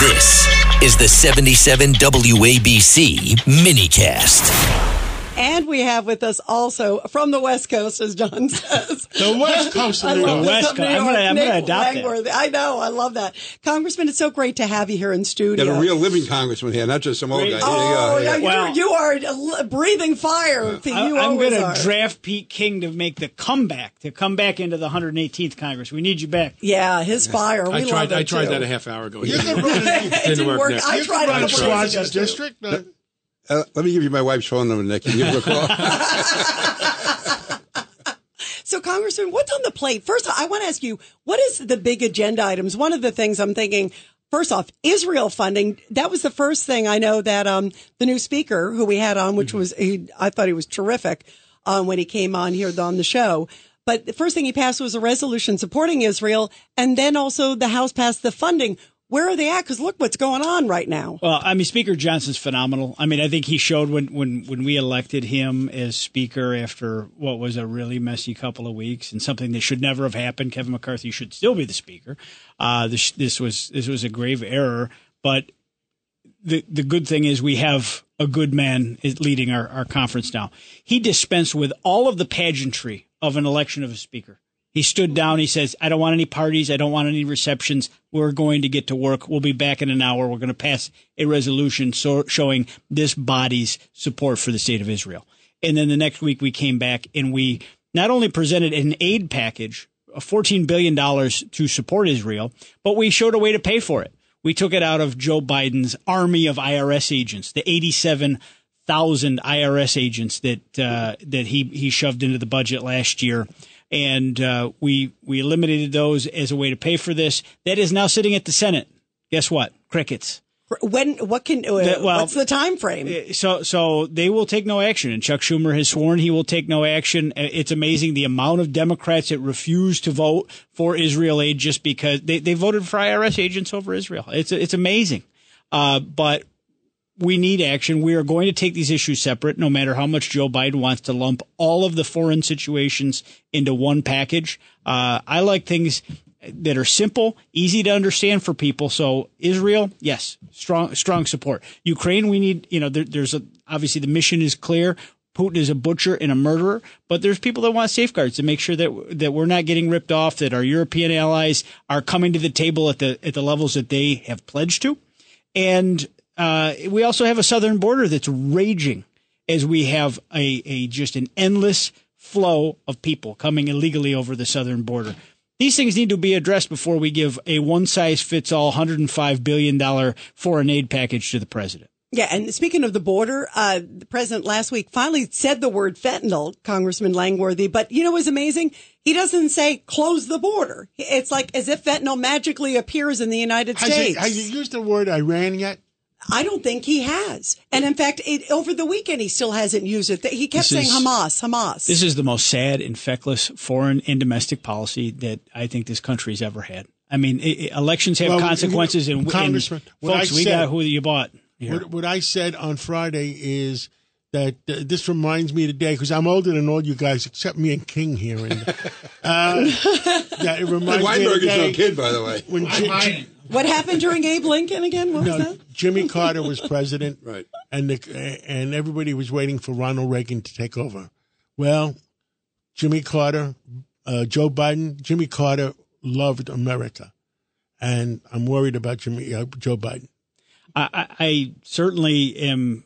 This is the 77 WABC minicast. And we have with us also from the West Coast, as John says. The West Coast. I New love York. this West Coast. I'm gonna- York. I'm Nick adopt that. Langworthy. I know. I love that. Congressman, it's so great to have you here in studio. Got a real living congressman here, not just some old guy. You Oh, go. yeah, Here you. Oh, well- you're, you are a l- breathing fire. Pete. I, You I'm going to draft Pete King to make the comeback, to come back into the 118th Congress. We need you back. Yeah, his fire. We I tried. it I tried too. that a half hour ago. You It didn't didn't work. work. I You tried can it run a a couple days Swansea ago, too. district. Uh, Uh, let me give you my wife's phone number, Nick. Can you give her a call? So, Congressman, what's on the plate? First, I want to ask you, what is the big agenda items? One of the things I'm thinking, first off, Israel funding. That was the first thing I know that um, the new speaker who we had on, which was, he, I thought he was terrific um, when he came on here on the show. But the first thing he passed was a resolution supporting Israel. And then also the House passed the funding. Where are they at? Because look what's going on right now. Well, I mean, Speaker Johnson's phenomenal. I mean, I think he showed when, when, when we elected him as Speaker after what was a really messy couple of weeks and something that should never have happened. Kevin McCarthy should still be the Speaker. Uh, this, this was this was a grave error, but the the good thing is we have a good man leading our, our conference now. He dispensed with all of the pageantry of an election of a speaker. He stood down. He says, I don't want any parties. I don't want any receptions. We're going to get to work. We'll be back in an hour. We're going to pass a resolution so, showing this body's support for the state of Israel. And then the next week we came back and we not only presented an aid package of $14 billion to support Israel, but we showed a way to pay for it. We took it out of Joe Biden's army of IRS agents, the 87,000 IRS agents that, uh, that he, he shoved into the budget last year. And, uh, we, we eliminated those as a way to pay for this. That is now sitting at the Senate. Guess what? Crickets. When, what can, uh, That- well, what's the time frame? So, so they will take no action, and Chuck Schumer has sworn he will take no action. Uh, It's amazing the amount of Democrats that refuse to vote for Israel aid just because they, they voted for IRS agents over Israel. It's it's amazing, uh, but we need action. We are going to take these issues separate, no matter how much Joe Biden wants to lump all of the foreign situations into one package. Uh, I like things that are simple, easy to understand for people. So Israel, yes, strong, strong support. Ukraine, we need, you know, there, there's a, obviously the mission is clear. Putin is a butcher and a murderer, but there's people that want safeguards to make sure that that we're not getting ripped off, that our European allies are coming to the table at the at the levels that they have pledged to, and uh, we also have a southern border that's raging as we have a, a just an endless flow of people coming illegally over the southern border. These things need to be addressed before we give a one size fits all $105 billion foreign aid package to the president. Yeah, and speaking of the border, uh, the president last week finally said the word fentanyl, Congressman Langworthy. But you know what's amazing? He doesn't say close the border. It's like as if fentanyl magically appears in the United Has, States. he, has he used the word Iran yet? I don't think he has. And in fact, it, over the weekend, he still hasn't used it. He kept This saying is- Hamas, Hamas. This is the most sad and feckless foreign and domestic policy that I think this country's ever had. I mean, i i elections have Well, consequences, and, and Congressman, what folks, I we said- got who you bought. here. What, what I said on Friday is that uh, this reminds me today because I'm older than all you guys except me and King here. And, uh, that it reminds me Weinberg is today no kid, by the way. when Ji- Ji- what happened during Abe Lincoln again? What was no, that? Jimmy Carter was president, Right. and the, and everybody was waiting for Ronald Reagan to take over. Well, Jimmy Carter, uh, Joe Biden, Jimmy Carter loved America, and I'm worried about Jimmy uh, Joe Biden. I, I, I certainly am.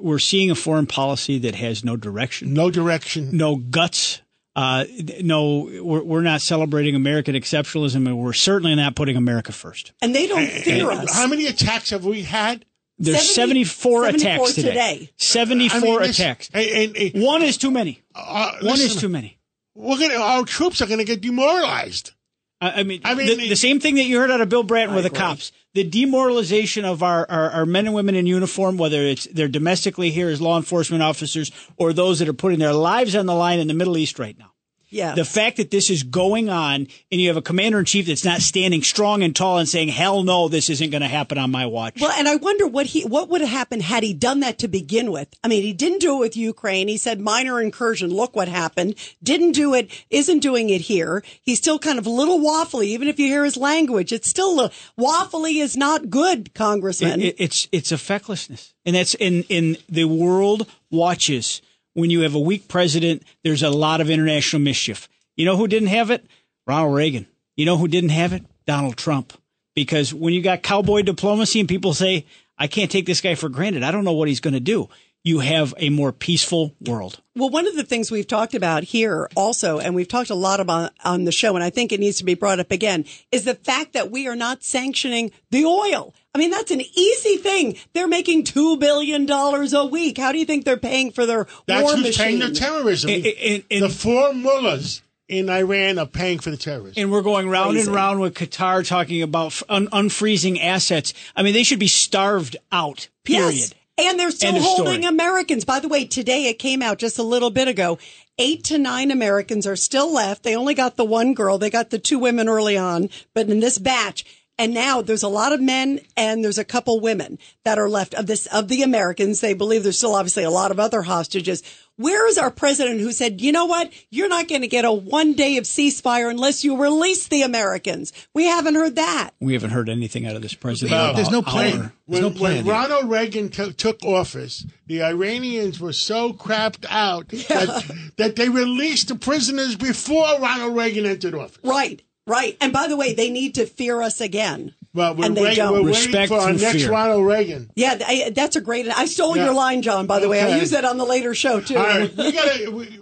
We're seeing a foreign policy that has no direction, No direction. no guts. Uh, no, we're, we're not celebrating American exceptionalism, and we're certainly not putting America first. And they don't fear And us. How many attacks have we had? There's 70 74, 74 attacks today. today. 74 I mean, this- attacks. And, and, and One is too many. uh, One listen, is too many. We're gonna, our troops are going to get demoralized. I I mean, I mean, the, the- the same thing that you heard out of Bill Bratton with the cops. The demoralization of our, our, our men and women in uniform, whether it's they're domestically here as law enforcement officers or those that are putting their lives on the line in the Middle East right now. Yeah. The fact that this is going on and you have a commander in chief that's not standing strong and tall and saying, hell no, this isn't going to happen on my watch. Well, and I wonder what he what would have happened had he done that to begin with. I mean, he didn't do it with Ukraine. He said minor incursion. Look what happened. Didn't do it. Isn't doing it here. He's still kind of a little waffly. Even if you hear his language, it's still a waffly is not good, Congressman. It- it- it's it's a fecklessness, and that's in in the world watches. When you have a weak president, there's a lot of international mischief. You know who didn't have it? Ronald Reagan. You know who didn't have it? Donald Trump. Because when you got cowboy diplomacy and people say, "I can't take this guy for granted. I don't know what he's going to do," you have a more peaceful world. Well, one of the things we've talked about here also, and we've talked a lot about on the show, and I think it needs to be brought up again, is the fact that we are not sanctioning the oil. I mean, that's an easy thing. They're making $2 billion a week. How do you think they're paying for their war? That's war who's paying the terrorism. And- and- and- the four mullahs in Iran are paying for the terrorism. And we're going round Crazy. and round with Qatar talking about un- unfreezing assets. I mean, they should be starved out. Period. Yes. And they're still holding story. Americans. By the way, today it came out just a little bit ago. Eight to nine Americans are still left. They only got the one girl. They got the two women early on, but in this batch, and now there's a lot of men and there's a couple women that are left of this, of the Americans. They believe there's still obviously a lot of other hostages. Where is our president who said, you know what? You're not going to get a one day of ceasefire unless you release the Americans. We haven't heard that. We haven't heard anything out of this president. Well, about there's no plan. There's when, no plan when here. Ronald Reagan t- took office, the Iranians were so crapped out that, that they released the prisoners before Ronald Reagan entered office. Right, right. And by the way, they need to fear us again. Well, we're, And they wait- don't. we're waiting Respect for our next fear. Ronald Reagan. Yeah, I, that's a great. I stole Yeah. your line, John. By the way, I use that on the later show too. All right, we gotta. We,